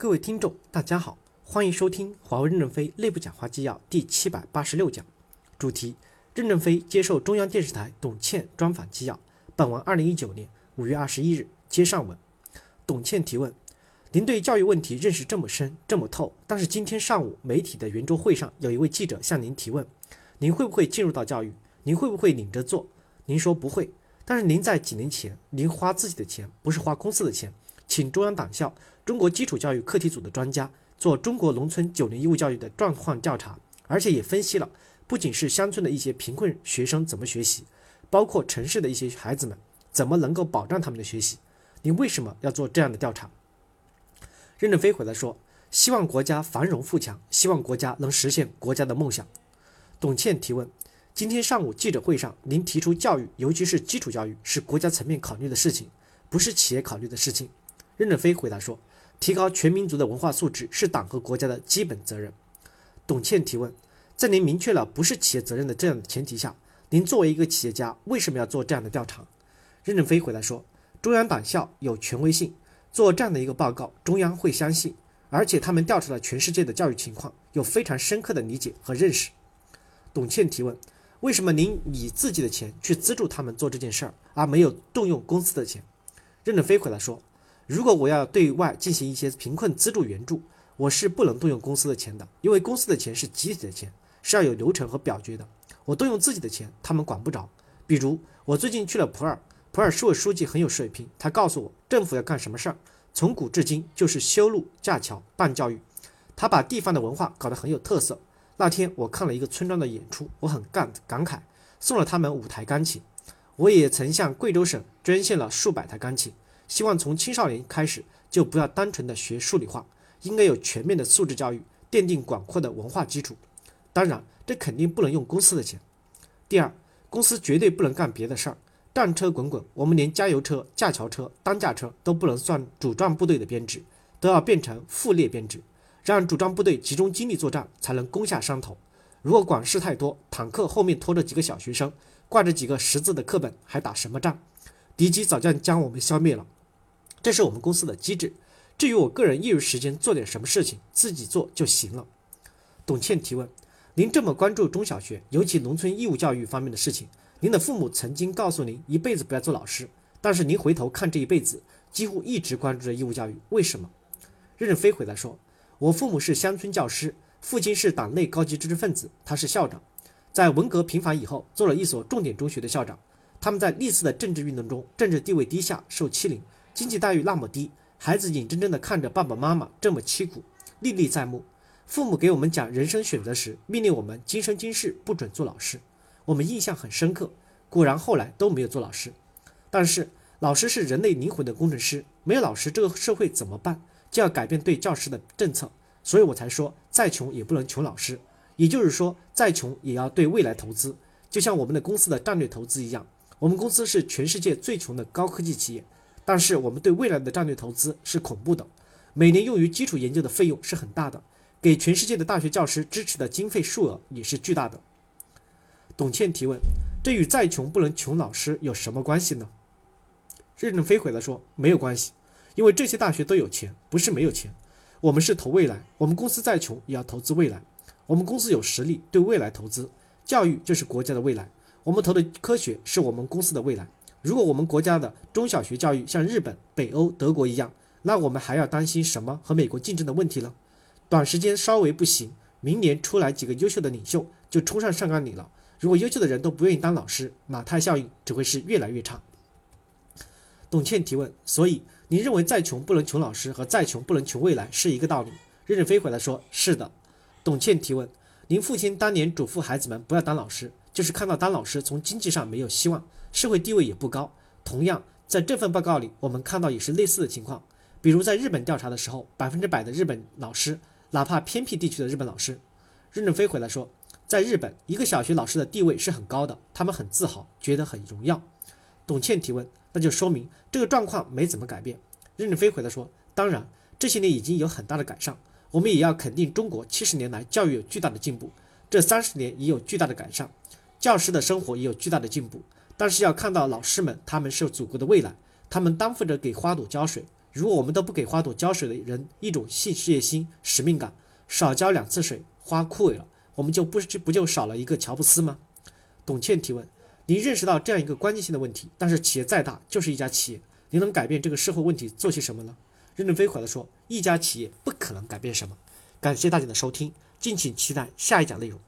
各位听众，大家好，欢迎收听华为任正非内部讲话纪要第七百八十六讲，主题：任正非接受中央电视台董倩专访纪要。本文二零一九年五月二十一日接上文。董倩提问：您对教育问题认识这么深这么透，但是今天上午媒体的圆桌会上，有一位记者向您提问，您会不会进入到教育？您会不会领着做？您说不会。但是您在几年前，您花自己的钱，不是花公司的钱。请中央党校中国基础教育课题组的专家做中国农村九年义务教育的状况调查，而且也分析了不仅是乡村的一些贫困学生怎么学习，包括城市的一些孩子们怎么能够保障他们的学习。你为什么要做这样的调查？任正非回来说：“希望国家繁荣富强，希望国家能实现国家的梦想。”董倩提问：今天上午记者会上，您提出教育，尤其是基础教育，是国家层面考虑的事情，不是企业考虑的事情。任正非回答说：“提高全民族的文化素质是党和国家的基本责任。”董倩提问：“在您明确了不是企业责任的这样的前提下，您作为一个企业家，为什么要做这样的调查？”任正非回答说：“中央党校有权威性，做这样的一个报告，中央会相信，而且他们调查了全世界的教育情况，有非常深刻的理解和认识。”董倩提问：“为什么您以自己的钱去资助他们做这件事儿，而没有动用公司的钱？”任正非回答说。如果我要对外进行一些贫困资助援助，我是不能动用公司的钱的，因为公司的钱是集体的钱，是要有流程和表决的。我动用自己的钱，他们管不着。比如我最近去了普洱，普洱市委书记很有水平，他告诉我政府要干什么事儿，从古至今就是修路、架桥、办教育。他把地方的文化搞得很有特色。那天我看了一个村庄的演出，我很感感慨，送了他们五台钢琴。我也曾向贵州省捐献了数百台钢琴。希望从青少年开始就不要单纯的学数理化，应该有全面的素质教育，奠定广阔的文化基础。当然，这肯定不能用公司的钱。第二，公司绝对不能干别的事儿，战车滚滚，我们连加油车、架桥车、担架车都不能算主战部队的编制，都要变成副列编制，让主战部队集中精力作战，才能攻下山头。如果管事太多，坦克后面拖着几个小学生，挂着几个识字的课本，还打什么仗？敌机早就将我们消灭了。这是我们公司的机制。至于我个人业余时间做点什么事情，自己做就行了。董倩提问：您这么关注中小学，尤其农村义务教育方面的事情，您的父母曾经告诉您一辈子不要做老师，但是您回头看这一辈子，几乎一直关注着义务教育，为什么？任正非回答说：我父母是乡村教师，父亲是党内高级知识分子，他是校长，在文革平反以后做了一所重点中学的校长。他们在历次的政治运动中，政治地位低下，受欺凌。经济待遇那么低，孩子眼睁睁地看着爸爸妈妈这么凄苦，历历在目。父母给我们讲人生选择时，命令我们今生今世不准做老师，我们印象很深刻。果然后来都没有做老师。但是老师是人类灵魂的工程师，没有老师，这个社会怎么办？就要改变对教师的政策。所以我才说，再穷也不能穷老师。也就是说，再穷也要对未来投资，就像我们的公司的战略投资一样。我们公司是全世界最穷的高科技企业。但是我们对未来的战略投资是恐怖的，每年用于基础研究的费用是很大的，给全世界的大学教师支持的经费数额也是巨大的。董倩提问：这与再穷不能穷老师有什么关系呢？任正非回答说：没有关系，因为这些大学都有钱，不是没有钱。我们是投未来，我们公司再穷也要投资未来。我们公司有实力对未来投资，教育就是国家的未来，我们投的科学是我们公司的未来。如果我们国家的中小学教育像日本、北欧、德国一样，那我们还要担心什么和美国竞争的问题呢？短时间稍微不行，明年出来几个优秀的领袖就冲上上纲领了。如果优秀的人都不愿意当老师，马太效应只会是越来越差。董倩提问：所以您认为再穷不能穷老师和再穷不能穷未来是一个道理？任正非回答说：是的。董倩提问：您父亲当年嘱咐孩子们不要当老师，就是看到当老师从经济上没有希望。社会地位也不高。同样，在这份报告里，我们看到也是类似的情况。比如在日本调查的时候，百分之百的日本老师，哪怕偏僻地区的日本老师，任正非回来说，在日本，一个小学老师的地位是很高的，他们很自豪，觉得很荣耀。董倩提问，那就说明这个状况没怎么改变。任正非回来说，当然，这些年已经有很大的改善。我们也要肯定，中国七十年来教育有巨大的进步，这三十年也有巨大的改善，教师的生活也有巨大的进步。但是要看到老师们，他们是祖国的未来，他们担负着给花朵浇水，如果我们都不给花朵浇水的人一种信事业心、使命感，少浇两次水，花枯萎了，我们就不不就少了一个乔布斯吗？董倩提问：您认识到这样一个关键性的问题，但是企业再大就是一家企业，您能改变这个社会问题做些什么呢？任正非回答说：一家企业不可能改变什么。感谢大家的收听，敬请期待下一讲内容。